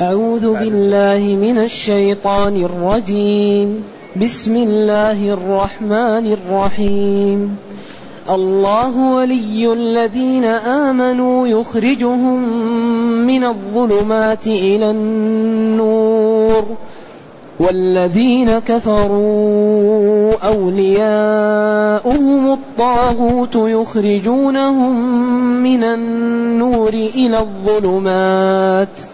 أعوذ بالله من الشيطان الرجيم. بسم الله الرحمن الرحيم. الله ولي الذين آمنوا يخرجهم من الظلمات إلى النور. والذين كفروا أولياؤهم الطاغوت يخرجونهم من النور إلى الظلمات.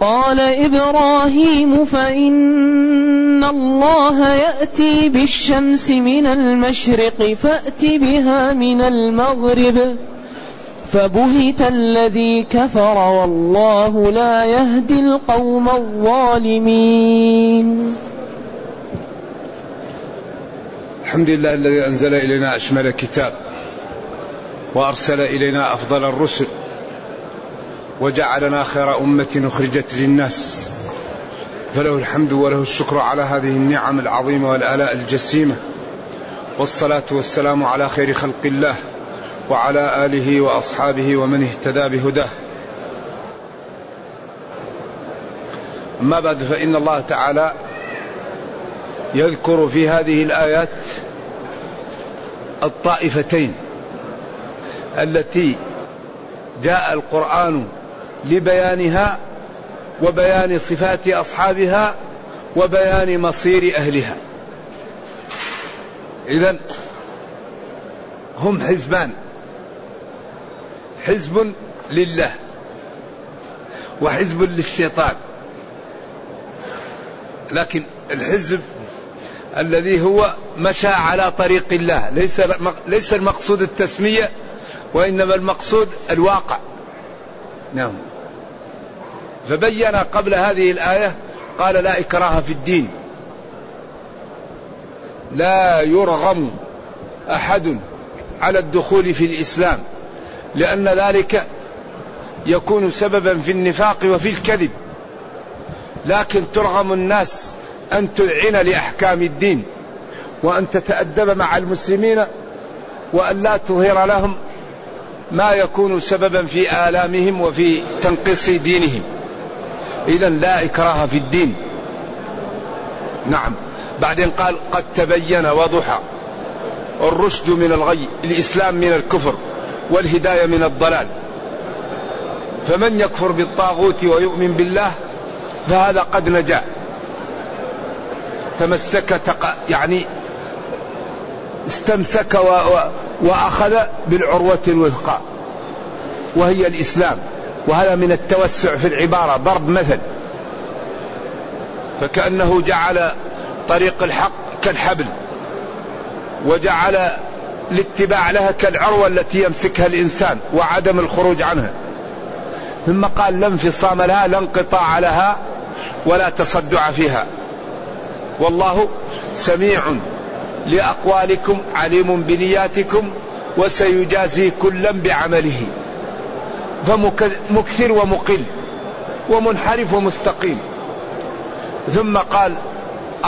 قال إبراهيم فإن الله يأتي بالشمس من المشرق فأت بها من المغرب فبهت الذي كفر والله لا يهدي القوم الظالمين. الحمد لله الذي أنزل إلينا أشمل الكتاب وأرسل إلينا أفضل الرسل وجعلنا خير أمة أخرجت للناس. فله الحمد وله الشكر على هذه النعم العظيمة والآلاء الجسيمة. والصلاة والسلام على خير خلق الله وعلى آله وأصحابه ومن اهتدى بهداه. أما بعد فإن الله تعالى يذكر في هذه الآيات الطائفتين التي جاء القرآن لبيانها وبيان صفات أصحابها وبيان مصير أهلها. اذا هم حزبان. حزب لله وحزب للشيطان. لكن الحزب الذي هو مشى على طريق الله. ليس ليس المقصود التسمية وإنما المقصود الواقع. نعم. فبين قبل هذه الآية قال لا إكراه في الدين. لا يرغم أحد على الدخول في الإسلام لأن ذلك يكون سببا في النفاق وفي الكذب. لكن ترغم الناس أن تذعن لأحكام الدين وأن تتأدب مع المسلمين وأن لا تظهر لهم ما يكون سببا في آلامهم وفي تنقيص دينهم. إذا لا إكراه في الدين. نعم. بعدين قال قد تبين وضحى الرشد من الغي الإسلام من الكفر والهداية من الضلال. فمن يكفر بالطاغوت ويؤمن بالله فهذا قد نجا. تمسك تق... يعني استمسك و... و... وأخذ بالعروة الوثقى. وهي الإسلام. وهذا من التوسع في العبارة. ضرب مثل. فكأنه جعل طريق الحق كالحبل. وجعل الاتباع لها كالعروة التي يمسكها الإنسان وعدم الخروج عنها. ثم قال لا انفصام لها لا انقطاع لها ولا تصدع فيها. والله سميع لأقوالكم عليم بنياتكم وسيجازي كلا بعمله. فمكثر ومقل ومنحرف ومستقيم. ثم قال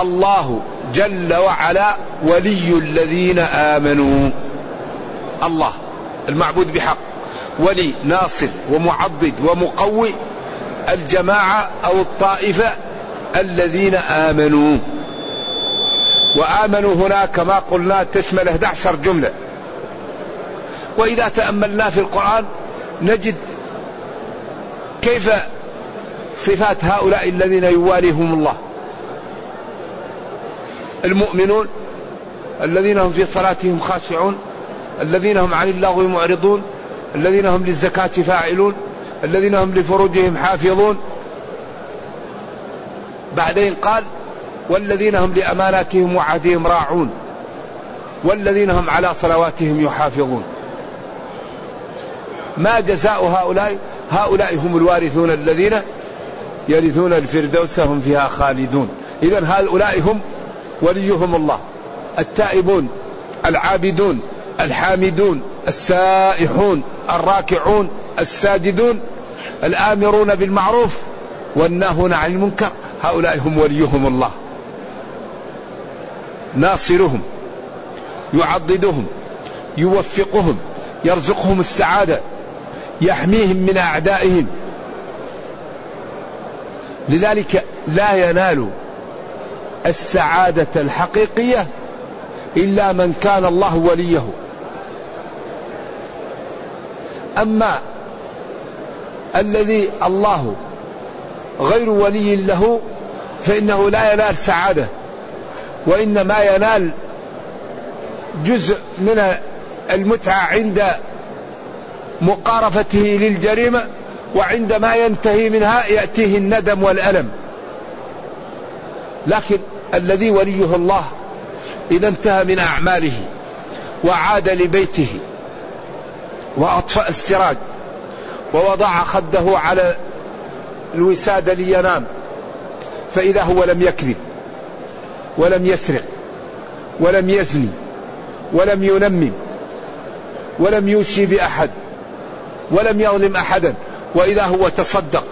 الله جل وعلا ولي الذين آمنوا. الله المعبود بحق. ولي ناصر ومعضد ومقوي. الجماعة أو الطائفة الذين آمنوا. وآمنوا هنا كما قلنا تشمل 11 جملة. وإذا تأملنا في القرآن نجد كيف صفات هؤلاء الذين يواليهم الله. المؤمنون الذين هم في صلاتهم خاشعون الذين هم عن اللغو معرضون الذين هم للزكاة فاعلون الذين هم لفروجهم حافظون. بعدين قال والذين هم لأماناتهم وعهدهم راعون. والذين هم على صلواتهم يحافظون. ما جزاء هؤلاء؟ هؤلاء هم الوارثون الذين يرثون الفردوس هم فيها خالدون. إذا هؤلاء هم وليهم الله. التائبون العابدون الحامدون السائحون الراكعون الساجدون الآمرون بالمعروف والناهون عن المنكر. هؤلاء هم وليهم الله. ناصرهم يعضدهم يوفقهم يرزقهم السعادة يحميهم من أعدائهم. لذلك لا ينال السعادة الحقيقية إلا من كان الله وليه. أما الذي الله غير ولي له فإنه لا ينال سعادة. وإنما ينال جزء من المتعة عند مقارفته للجريمة وعندما ينتهي منها يأتيه الندم والألم. لكن الذي وليه الله إذا انتهى من أعماله وعاد لبيته وأطفأ السراج ووضع خده على الوسادة لينام فإذا هو لم يكذب. ولم يسرق ولم يزني ولم ينمم ولم يوشي بأحد ولم يظلم أحدا. وإذا هو تصدق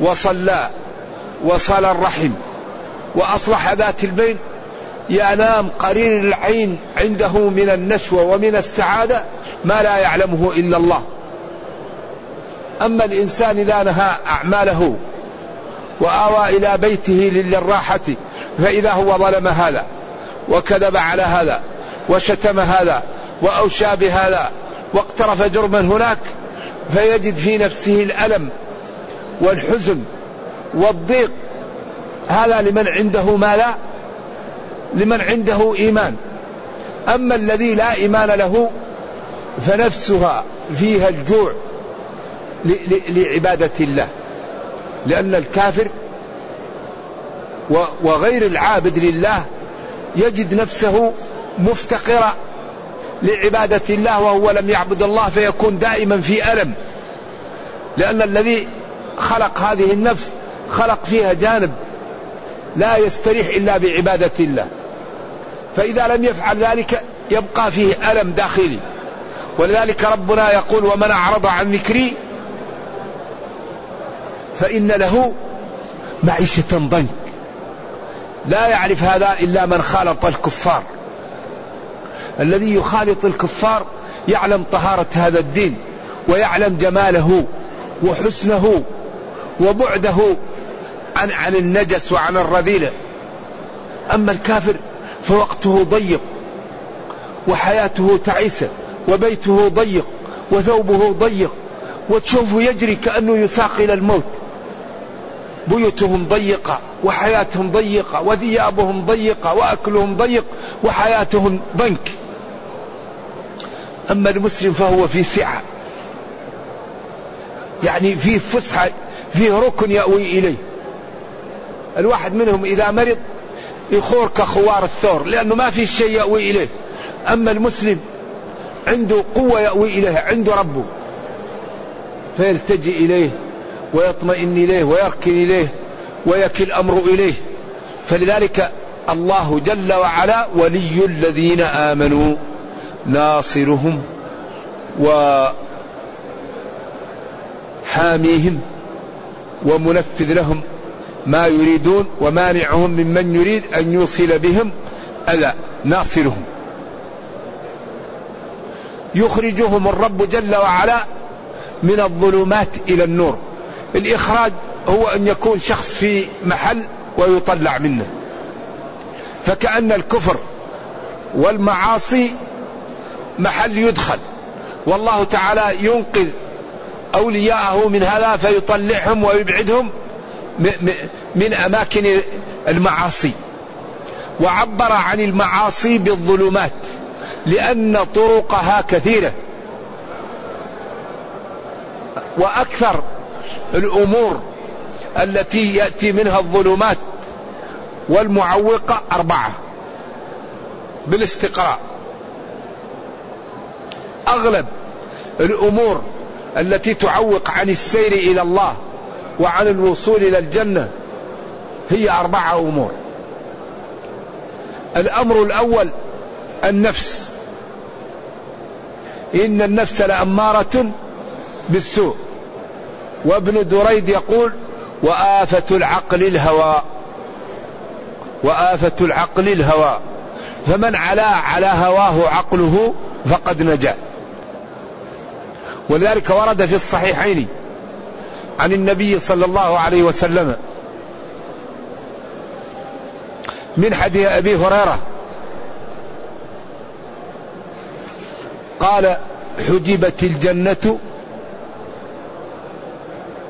وصلى وصل الرحم وأصلح ذات البين ينام قرير العين عنده من النشوة ومن السعادة ما لا يعلمه إلا الله. أما الإنسان إذا نهى أعماله وآوى إلى بيته للراحة فإذا هو ظلم هذا وكذب على هذا وشتم هذا وأوشى بهذا واقترف جرما هناك فيجد في نفسه الألم والحزن والضيق. هذا لمن عنده ما لا لمن عنده إيمان. أما الذي لا إيمان له فنفسها فيها الجوع لعبادة الله. لأن الكافر وغير العابد لله يجد نفسه مفتقرا لعبادة الله وهو لم يعبد الله فيكون دائما في ألم. لأن الذي خلق هذه النفس خلق فيها جانب لا يستريح إلا بعبادة الله. فإذا لم يفعل ذلك يبقى فيه ألم داخلي. ولذلك ربنا يقول ومن أعرض عن ذكري فإن له معيشة ضنك لا يعرف هذا إلا من خالط الكفار. الذي يخالط الكفار يعلم طهارة هذا الدين ويعلم جماله وحسنه وبعده عن عن النجس وعن الرذيلة. أما الكافر فوقته ضيق وحياته تعيسة وبيته ضيق وثوبه ضيق وتشوفه يجري كأنه يساق إلى الموت. بيوتهم ضيقة وحياتهم ضيقة وثيابهم ضيقة وأكلهم ضيق وحياتهم ضنك. أما المسلم فهو في سعة يعني في فسحة فيه ركن يأوي إليه. الواحد منهم إذا مرض يخور كخوار الثور لأنه ما في شيء يأوي إليه. أما المسلم عنده قوة يأوي إليها عنده ربه فيلتجئ إليه. ويطمئن إليه ويركن إليه ويكل الأمر إليه. فلذلك الله جل وعلا ولي الذين آمنوا ناصرهم وحاميهم ومنفذ لهم ما يريدون ومانعهم ممن يريد أن يوصل بهم أذى ناصرهم. يخرجهم الرب جل وعلا من الظلمات إلى النور. الإخراج هو أن يكون شخص في محل ويطلع منه. فكأن الكفر والمعاصي محل يدخل. والله تعالى ينقذ أولياءه من هذا فيطلعهم ويبعدهم من أماكن المعاصي. وعبر عن المعاصي بالظلمات لأن طرقها كثيرة. وأكثر الأمور التي يأتي منها الظلمات والمعوقة أربعة. بالاستقراء. أغلب الأمور التي تعوق عن السير إلى الله وعن الوصول إلى الجنة هي أربعة أمور. الأمر الأول النفس. إن النفس لأمارة بالسوء. وابن دريد يقول وآفة العقل الهوى. وآفة العقل الهوى. فمن علا على هواه عقله فقد نجا. ولذلك ورد في الصحيحين عن النبي صلى الله عليه وسلم من حديث أبي هريرة قال حجبت الجنة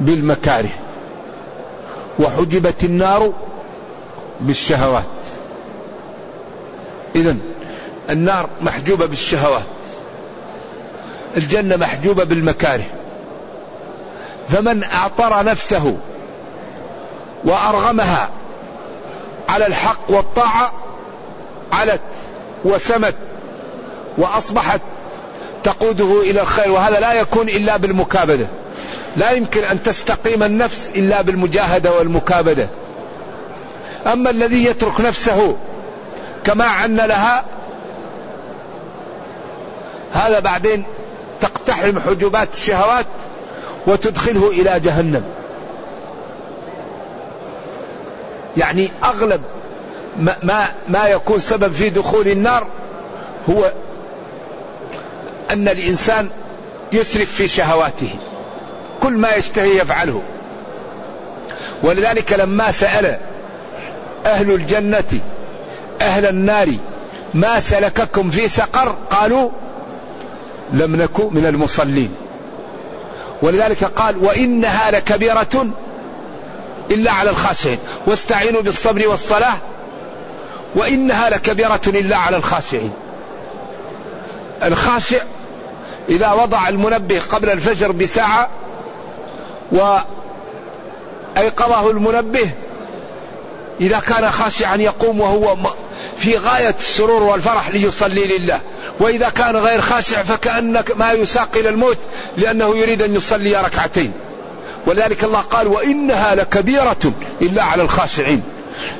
بالمكاره. وحجبت النار بالشهوات. اذا النار محجوبة بالشهوات. الجنة محجوبة بالمكاره. فمن أعطر نفسه وأرغمها على الحق والطاعة علت وسمت وأصبحت تقوده إلى الخير. وهذا لا يكون إلا بالمكابدة. لا يمكن أن تستقيم النفس إلا بالمجاهدة والمكابدة. أما الذي يترك نفسه كما عن لها هذا بعدين تقتحم حجبات الشهوات وتدخله إلى جهنم. يعني أغلب ما, ما, ما يكون سبب في دخول النار هو أن الإنسان يسرف في شهواته. كل ما يشتهي يفعله. ولذلك لما سأل أهل الجنة أهل النار ما سلككم في سقر؟ قالوا لم نكن من المصلين. ولذلك قال وإنها لكبيرة إلا على الخاشعين. واستعينوا بالصبر والصلاة وإنها لكبيرة إلا على الخاشعين. الخاشع إذا وضع المنبه قبل الفجر بساعة وأيقظه المنبه إذا كان خاشعا يقوم وهو في غاية السرور والفرح ليصلي لله. وإذا كان غير خاشع فكأنك ما يساق إلى الموت لأنه يريد أن يصلي ركعتين. ولذلك الله قال وإنها لكبيرة إلا على الخاشعين.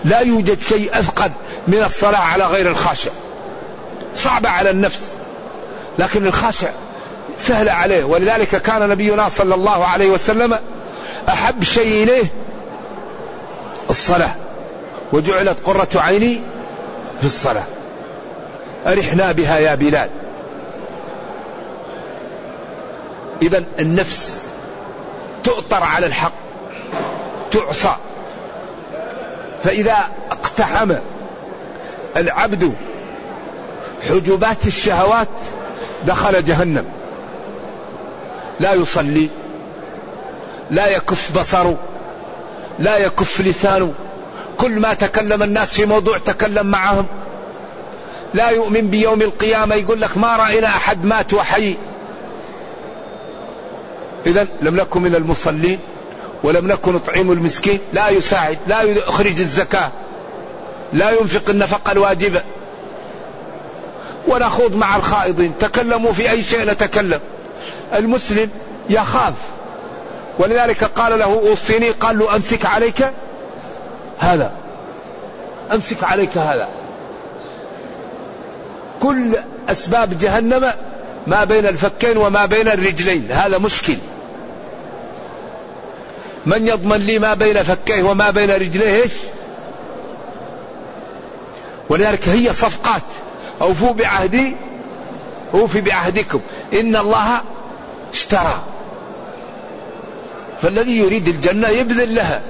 لا يوجد شيء أثقل من الصلاة على غير الخاشع. صعبة على النفس لكن الخاشع سهلة عليه. ولذلك كان نبينا صلى الله عليه وسلم أحب شيء إليه الصلاة. وجعلت قرة عيني في الصلاة. أرحنا بها يا بلال. إذا النفس تؤطر على الحق تعصى. فإذا اقتحم العبد حجبات الشهوات دخل جهنم. لا يصلي لا يكف بصره لا يكف لسانه. كل ما تكلم الناس في موضوع تكلم معهم. لا يؤمن بيوم القيامة يقول لك ما رأينا أحد مات وحي. إذا لم نكن من المصلين ولم نكن نطعم المسكين. لا يساعد لا يخرج الزكاة لا ينفق النفقة الواجبة. ونخوض مع الخائضين. تكلموا في أي شيء نتكلم. المسلم يخاف. ولذلك قال له أوصيني. قال له أمسك عليك هذا. أمسك عليك هذا. كل أسباب جهنم ما بين الفكين وما بين الرجلين. هذا مشكل. من يضمن لي ما بين فكيه وما بين رجليه؟ إيش؟ ولذلك هي صفقات. أوفوا بعهدي أوفي بعهدكم. إن الله اشترى. فالذي يريد الجنة يبذل لها.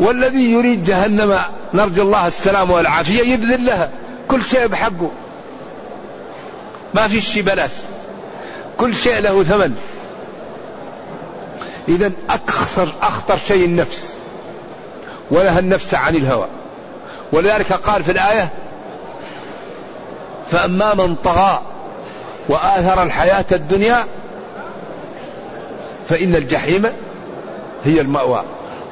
والذي يريد جهنم نرجو الله السلام والعافية يبذل لها. كل شيء بحقه. ما في شيء بلاش. كل شيء له ثمن. إذا أخطر أخطر شيء النفس. ونهى النفس عن الهوى. ولذلك قال في الآية فأما من طغى وآثر الحياة الدنيا فإن الجحيم هي المأوى.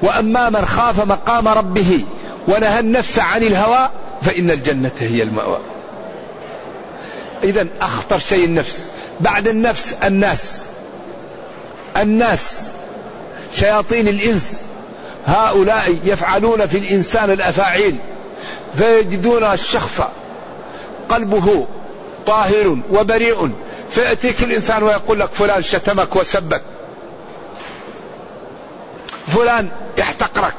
وأما من خاف مقام ربه ونهى النفس عن الهوى فإن الجنة هي المأوى. إذا أخطر شيء النفس. بعد النفس الناس. الناس. شياطين الإنس. هؤلاء يفعلون في الإنسان الأفاعيل. فيجدون الشخص قلبه طاهر وبريء. فيأتيك الإنسان ويقول لك فلان شتمك وسبك. فلان يحتقرك.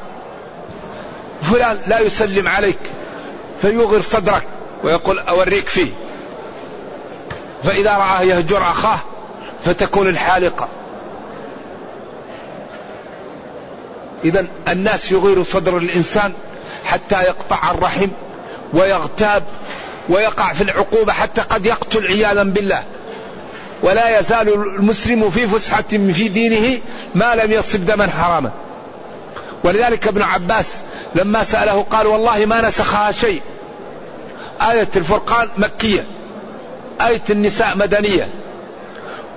فلان لا يسلم عليك. فيغر صدرك ويقول أوريك فيه. فإذا رآه يهجر أخاه فتكون الحالقة. إذا الناس يغير صدر الإنسان حتى يقطع الرحم ويغتاب ويقع في العقوبة حتى قد يقتل عياذا بالله. ولا يزال المسلم في فسحة في دينه ما لم يصب دما حراما. ولذلك ابن عباس لما سأله قال والله ما نسخها شيء. آية الفرقان مكية. آية النساء مدنية.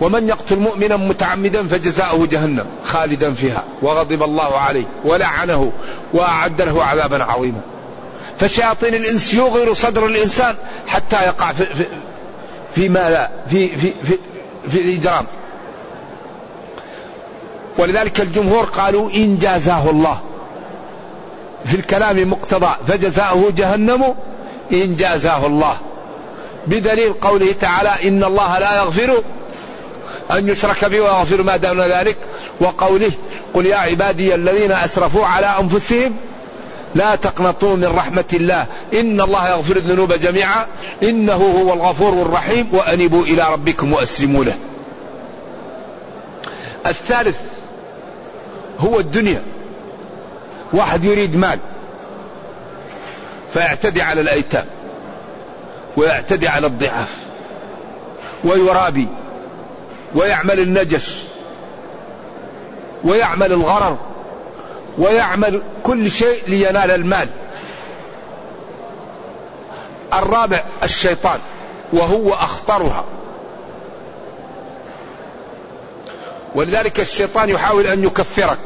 ومن يقتل مؤمنا متعمدا فجزاؤه جهنم خالدا فيها. وغضب الله عليه ولعنه وأعد له عذابا عظيما. فشياطين الإنس يغير صدر الإنسان حتى يقع في, في, في ما لا في, في, في, في الإجرام ولذلك الجمهور قالوا إن جازاه الله. في الكلام مقتضى فجزاؤه جهنم إن جازاه الله. بدليل قوله تعالى إن الله لا يغفر أن يشرك به ويغفر ما دون ذلك. وقوله قل يا عبادي الذين أسرفوا على أنفسهم لا تقنطوا من رحمة الله. إن الله يغفر الذنوب جميعا. إنه هو الغفور الرحيم. وأنبوا إلى ربكم وأسلموا له. الثالث هو الدنيا. واحد يريد مال فيعتدي على الأيتام ويعتدي على الضعاف ويرابي ويعمل النجش ويعمل الغرر. ويعمل كل شيء لينال المال. الرابع الشيطان وهو أخطرها. ولذلك الشيطان يحاول أن يكفرك.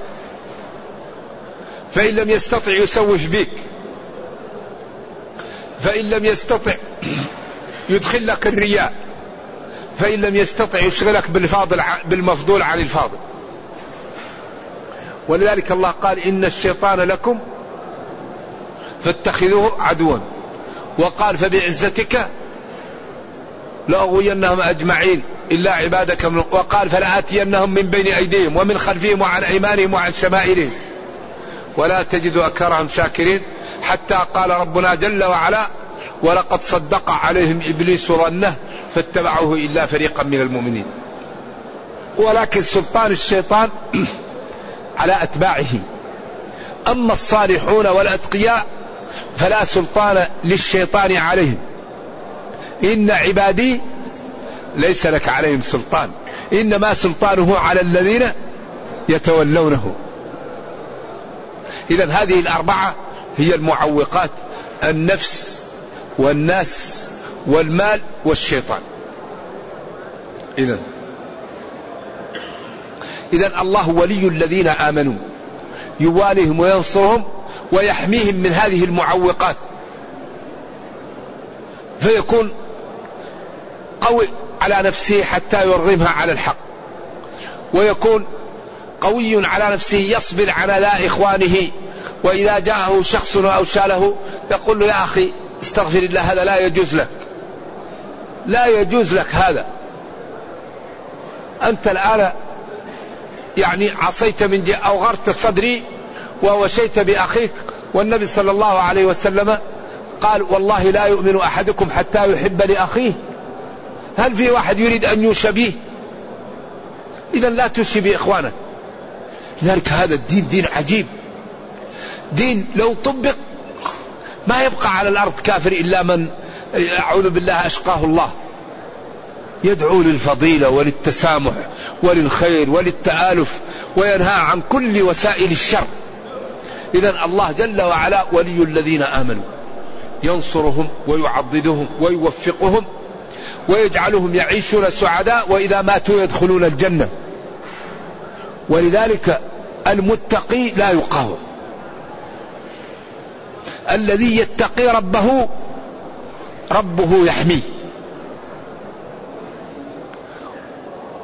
فإن لم يستطع يسوف بك. فإن لم يستطع يدخل لك الرياء. فإن لم يستطع يشغلك بالفاضل بالمفضول عن الفاضل. ولذلك الله قال إن الشيطان لكم فاتخذوه عدوا. وقال فبعزتك لأغوينهم أجمعين إلا عبادك من وقال فلآتينهم من بين أيديهم ومن خلفهم وعن أيمانهم وعن شمائلهم. ولا تجد أكثرهم شاكرين. حتى قال ربنا جل وعلا ولقد صدق عليهم إبليس ظنه فاتبعوه إلا فريقا من المؤمنين. ولكن سلطان الشيطان على أتباعه. أما الصالحون والأتقياء فلا سلطان للشيطان عليهم. إن عبادي ليس لك عليهم سلطان. إنما سلطانه على الذين يتولونه. إذا هذه الأربعة هي المعوقات النفس والناس والمال والشيطان. إذا إذا الله ولي الذين آمنوا. يواليهم وينصرهم ويحميهم من هذه المعوقات. فيكون قوي على نفسه حتى يرغمها على الحق. ويكون قوي على نفسه يصبر على لا إخوانه. وإذا جاءه شخص أو شاله يقول له يا أخي استغفر الله هذا لا يجوز لك. لا يجوز لك هذا. أنت الآن يعني عصيت من جهة أو غرت صدري ووشيت بأخيك. والنبي صلى الله عليه وسلم قال والله لا يؤمن أحدكم حتى يحب لأخيه. هل في واحد يريد أن يوشى به؟ إذا لا توشي بإخوانك. لذلك هذا الدين دين عجيب. دين لو طبق ما يبقى على الأرض كافر إلا من أعوذ بالله أشقاه الله. يدعو للفضيلة وللتسامح وللخير وللتآلف وينهى عن كل وسائل الشر. إذا الله جل وعلا ولي الذين آمنوا ينصرهم ويعضدهم ويوفقهم ويجعلهم يعيشون سعداء وإذا ماتوا يدخلون الجنة. ولذلك المتقي لا يقاوم. الذي يتقي ربه ربه يحميه.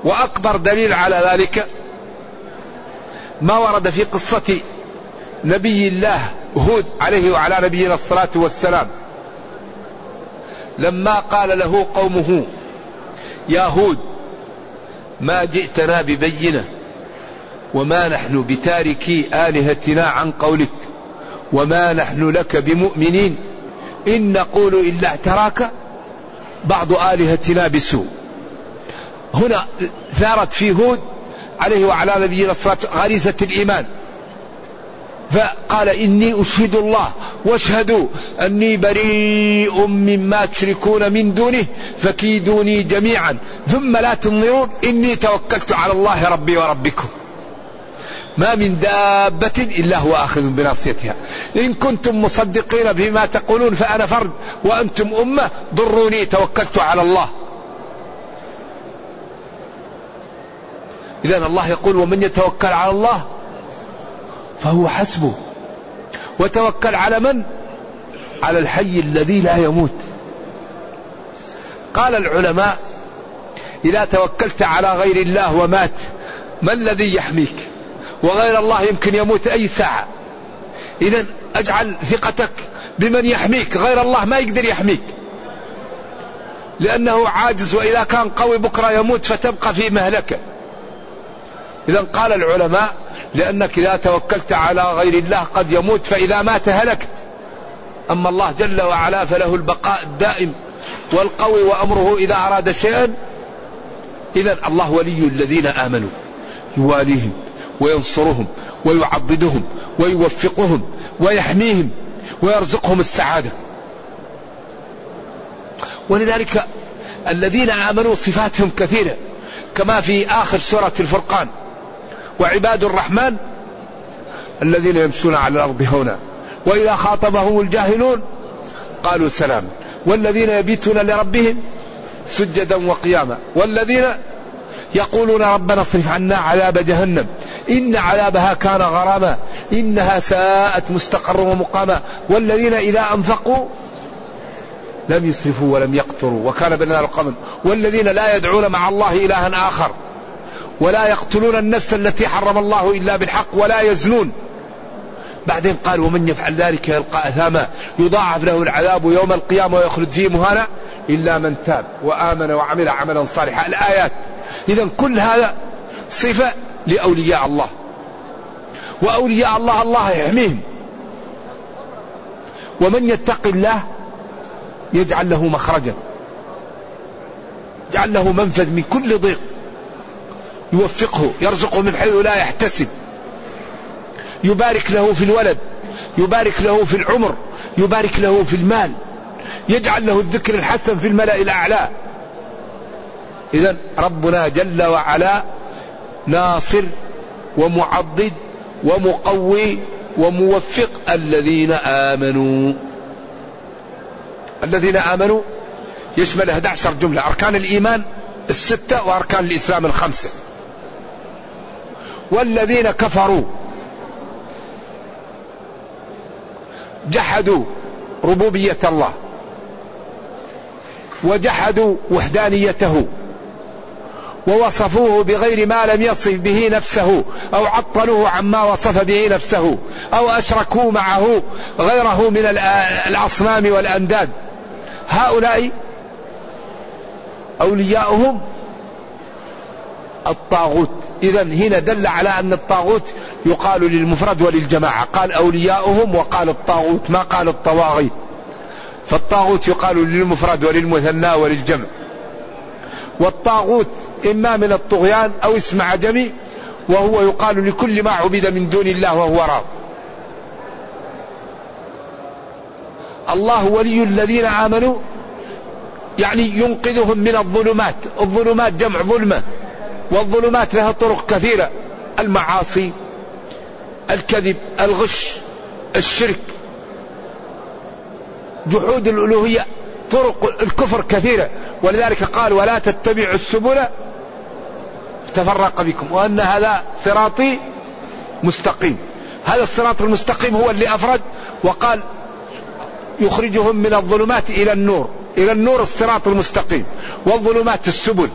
وأكبر دليل على ذلك ما ورد في قصة نبي الله هود عليه وعلى نبينا الصلاة والسلام. لما قال له قومه يا هود ما جئتنا ببينة وما نحن بتاركي آلهتنا عن قولك وما نحن لك بمؤمنين. إن نقول إلا اعتراك بعض آلهتنا بسوء. هنا ثارت في هود عليه وعلى نبينا الصلاة غريزة الإيمان. فقال إني أشهد الله واشهدوا أني بريء مما تشركون من دونه فكيدوني جميعا. ثم لا تنظرون إني توكلت على الله ربي وربكم. ما من دابة إلا هو آخذ بناصيتها. إن كنتم مصدقين بما تقولون فأنا فرد وأنتم أمة ضروني توكلت على الله. إذا الله يقول ومن يتوكل على الله فهو حسبه. وتوكل على من؟ على الحي الذي لا يموت. قال العلماء إذا توكلت على غير الله ومات ما الذي يحميك؟ وغير الله يمكن يموت أي ساعة. اذا أجعل ثقتك بمن يحميك غير الله ما يقدر يحميك. لأنه عاجز وإذا كان قوي بكرة يموت فتبقى في مهلكة. إذا قال العلماء لأنك إذا توكلت على غير الله قد يموت فإذا مات هلكت. أما الله جل وعلا فله البقاء الدائم والقوي وأمره إذا أراد شيئا. إذا الله ولي الذين آمنوا يواليهم وينصرهم ويعضدهم ويوفقهم ويحميهم ويرزقهم السعادة. ولذلك الذين آمنوا صفاتهم كثيرة كما في آخر سورة الفرقان. وعباد الرحمن الذين يمشون على الأرض هونا وإذا خاطبهم الجاهلون قالوا سلام. والذين يبيتون لربهم سجدا وقياما. والذين يقولون ربنا اصرف عنا عذاب جهنم. إن عذابها كان غراما. إنها ساءت مستقرا ومقاما. والذين إذا أنفقوا لم يسرفوا ولم يقتروا. وكان بين القمر والذين لا يدعون مع الله إلها آخر. ولا يقتلون النفس التي حرم الله إلا بالحق ولا يزنون. بعدين قال ومن يفعل ذلك يلقى أثاما يضاعف له العذاب يوم القيامة ويخلد فيه مهانا إلا من تاب وآمن وعمل عملا صالحا. الآيات. إذا كل هذا صفة لأولياء الله. وأولياء الله الله يحميهم ومن يتق الله يجعل له مخرجا. يجعل له منفذ من كل ضيق. يوفقه يرزقه من حيث لا يحتسب. يبارك له في الولد يبارك له في العمر يبارك له في المال. يجعل له الذكر الحسن في الملأ الأعلى. إذا ربنا جل وعلا ناصر ومعضد ومقوي وموفق الذين آمنوا. الذين آمنوا يشمل 11 جملة أركان الإيمان الستة وأركان الإسلام الخمسة. والذين كفروا. جحدوا ربوبية الله. وجحدوا وحدانيته. ووصفوه بغير ما لم يصف به نفسه أو عطلوه عما وصف به نفسه أو أشركوا معه غيره من الأصنام والأنداد. هؤلاء أولياؤهم الطاغوت. إذا هنا دل على أن الطاغوت يقال للمفرد وللجماعة. قال أولياؤهم وقال الطاغوت. ما قال الطواغيت فالطاغوت يقال للمفرد وللمثنى وللجمع. والطاغوت إما من الطغيان أو اسم عجمي وهو يقال لكل ما عبد من دون الله وهو راض. الله ولي الذين آمنوا يعني ينقذهم من الظلمات. الظلمات جمع ظلمة. والظلمات لها طرق كثيرة. المعاصي الكذب الغش الشرك. جحود الألوهية طرق الكفر كثيرة. ولذلك قال ولا تتبعوا السبل تفرق بكم. وأن هذا صراطي مستقيم. هذا الصراط المستقيم هو اللي أفرد وقال يخرجهم من الظلمات إلى النور. إلى النور الصراط المستقيم. والظلمات السبل.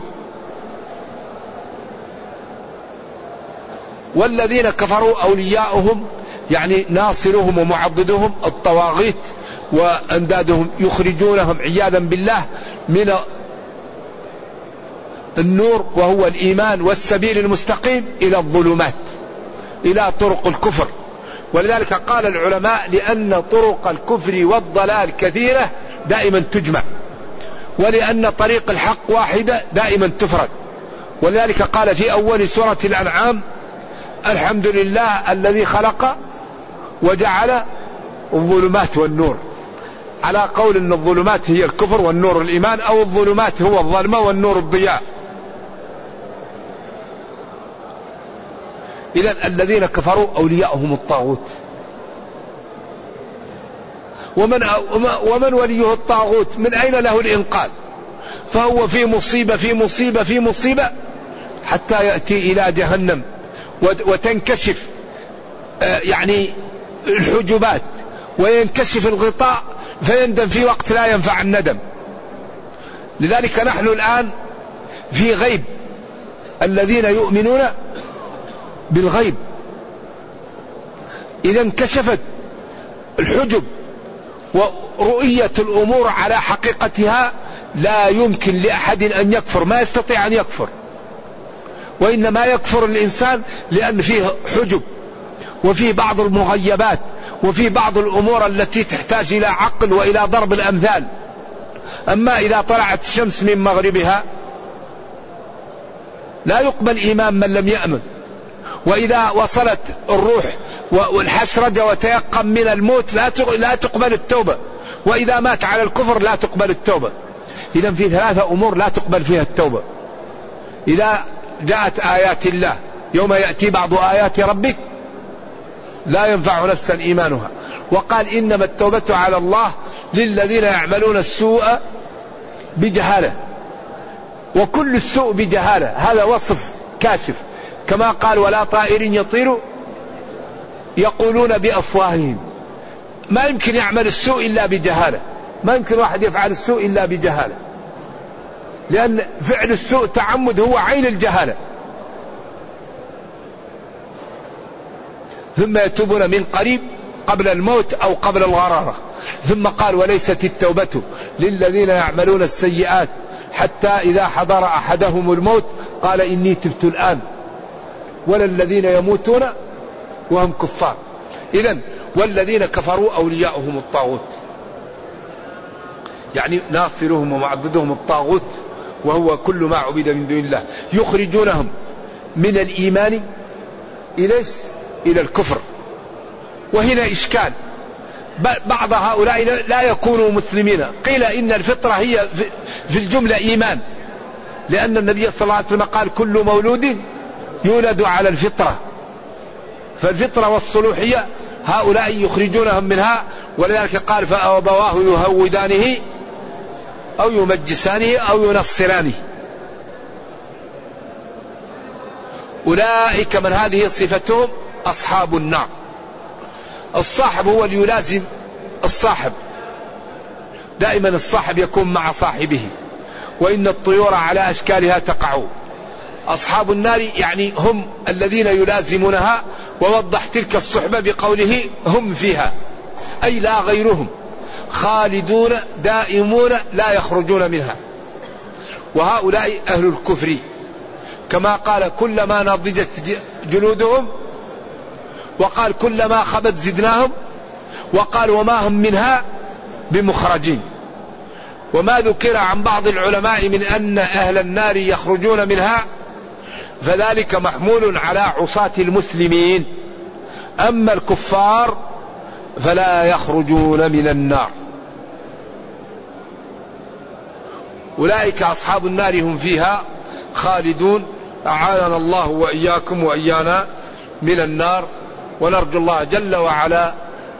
والذين كفروا أولياؤهم يعني ناصرهم ومعضدهم الطواغيت وأندادهم يخرجونهم عياذا بالله من النور وهو الإيمان والسبيل المستقيم إلى الظلمات إلى طرق الكفر. ولذلك قال العلماء لأن طرق الكفر والضلال كثيرة دائما تجمع ولأن طريق الحق واحدة دائما تفرد. ولذلك قال في أول سورة الأنعام الحمد لله الذي خلق وجعل الظلمات والنور. على قول إن الظلمات هي الكفر والنور الإيمان أو الظلمات هو الظلمة والنور الضياء. اذا الذين كفروا اولياءهم الطاغوت. ومن ومن وليه الطاغوت؟ من أين له الإنقاذ؟ فهو في مصيبة في مصيبة في مصيبة حتى يأتي إلى جهنم. وتنكشف آه، يعني الحجبات وينكشف الغطاء فيندم في وقت لا ينفع الندم. لذلك نحن الآن في غيب. الذين يؤمنون بالغيب. إذا انكشفت الحجب ورؤية الأمور على حقيقتها لا يمكن لأحد أن يكفر ما يستطيع أن يكفر. وإنما يكفر الإنسان لأن فيه حجب وفيه بعض المغيبات وفي بعض الأمور التي تحتاج إلى عقل وإلى ضرب الأمثال. أما إذا طلعت الشمس من مغربها لا يقبل إيمان من لم يأمن. وإذا وصلت الروح والحشرجه وتيقن من الموت لا تقبل التوبة. وإذا مات على الكفر لا تقبل التوبة. اذا في ثلاثة أمور لا تقبل فيها التوبة. إذا جاءت آيات الله. يوم يأتي بعض آيات ربك لا ينفع نفسا إيمانها. وقال إنما التوبة على الله للذين يعملون السوء بجهالة. وكل السوء بجهالة. هذا وصف كاشف. كما قال ولا طائر يطير يقولون بأفواههم. ما يمكن يعمل السوء إلا بجهالة. ما يمكن واحد يفعل السوء إلا بجهالة. لأن فعل السوء تعمد هو عين الجهالة. ثم يتوبون من قريب قبل الموت أو قبل الغرارة. ثم قال وليست التوبة للذين يعملون السيئات حتى إذا حضر أحدهم الموت قال إني تبت الآن. ولا الذين يموتون وهم كفار. اذا والذين كفروا أولياؤهم الطاغوت. يعني ناصرهم ومعبدهم الطاغوت. وهو كل ما عبد من دون الله. يخرجونهم من الإيمان إلى إلى الكفر. وهنا إشكال. بعض هؤلاء لا يكونوا مسلمين. قيل إن الفطرة هي في الجملة إيمان. لأن النبي صلى الله عليه وسلم قال كل مولود يولد على الفطرة. فالفطرة والصلوحية هؤلاء يخرجونهم منها ولذلك قال فأبواه يهودانه أو يمجسانه أو ينصرانه أولئك من هذه صفتهم أصحاب النار. الصاحب هو اللي يلازم الصاحب. دائما الصاحب يكون مع صاحبه. وإن الطيور على أشكالها تقع. أصحاب النار يعني هم الذين يلازمونها. ووضح تلك الصحبة بقوله هم فيها. أي لا غيرهم. خالدون دائمون لا يخرجون منها. وهؤلاء أهل الكفر. كما قال كلما نضجت جلودهم وقال كلما خبت زدناهم وقال وما هم منها بمخرجين. وما ذكر عن بعض العلماء من أن أهل النار يخرجون منها فذلك محمول على عصاة المسلمين. أما الكفار فلا يخرجون من النار. أولئك أصحاب النار هم فيها خالدون. أعاننا الله وإياكم وإيانا من النار. ونرجو الله جل وعلا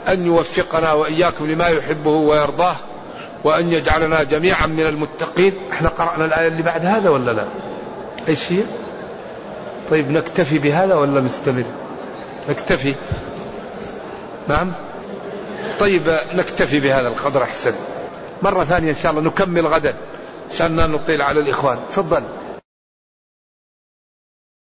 أن يوفقنا وإياكم لما يحبه ويرضاه وأن يجعلنا جميعا من المتقين. إحنا قرأنا الآية اللي بعد هذا ولا لا؟ إيش هي؟ طيب نكتفي بهذا ولا نستمر؟ نكتفي. نعم؟ طيب نكتفي بهذا القدر أحسن. مرة ثانية إن شاء الله نكمل غدا. عشان نطيل على الإخوان. تفضل.